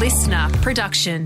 LiSTNR production.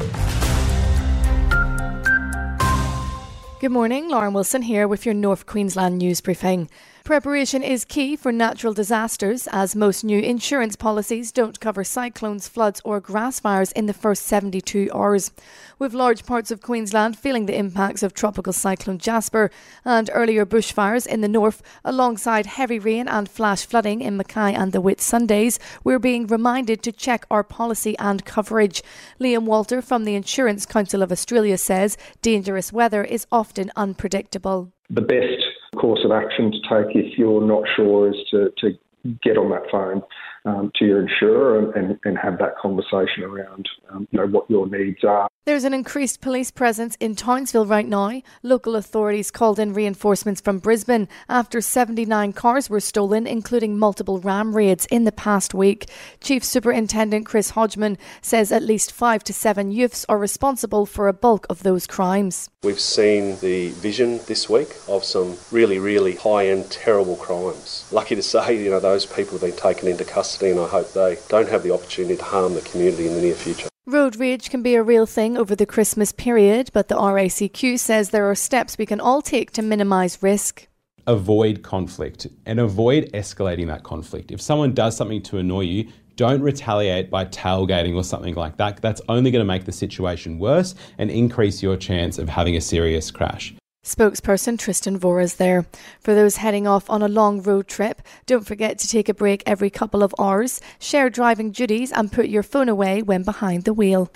Good morning, Lauren Wilson here with your North Queensland news briefing. Preparation is key for natural disasters, as most new insurance policies don't cover cyclones, floods, or grass fires in the first 72 hours. With large parts of Queensland feeling the impacts of tropical cyclone Jasper and earlier bushfires in the north, alongside heavy rain and flash flooding in Mackay and the Whitsundays, we're being reminded to check our policy and coverage. Liam Walter from the Insurance Council of Australia says dangerous weather is often unpredictable. The best course of action to take if you're not sure is to, to get on that phone um, to your insurer and, and, and, have that conversation around you know what your needs are. There's an increased police presence in Townsville right now. Local authorities called in reinforcements from Brisbane after 79 cars were stolen, including multiple ram raids in the past week. Chief Superintendent Chris Hodgman says at least five to seven youths are responsible for a bulk of those crimes. We've seen the vision this week of some really, really high end, terrible crimes. Lucky to say, you know, those people have been taken into custody, and I hope they don't have the opportunity to harm the community in the near future. Road rage can be a real thing over the Christmas period, but the RACQ says there are steps we can all take to minimise risk. Avoid conflict and avoid escalating that conflict. If someone does something to annoy you, don't retaliate by tailgating or something like that. That's only going to make the situation worse and increase your chance of having a serious crash. Spokesperson Tristan Voras there. For those heading off on a long road trip, don't forget to take a break every couple of hours, share driving duties, and put your phone away when behind the wheel.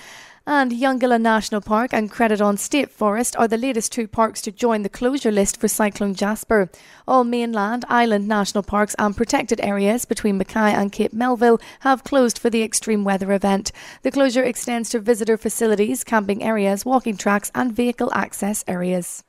And Eungella National Park and Crediton State Forest are the latest two parks to join the closure list for Cyclone Jasper. All mainland, island national parks and protected areas between Mackay and Cape Melville have closed for the extreme weather event. The closure extends to visitor facilities, camping areas, walking tracks, and vehicle access areas.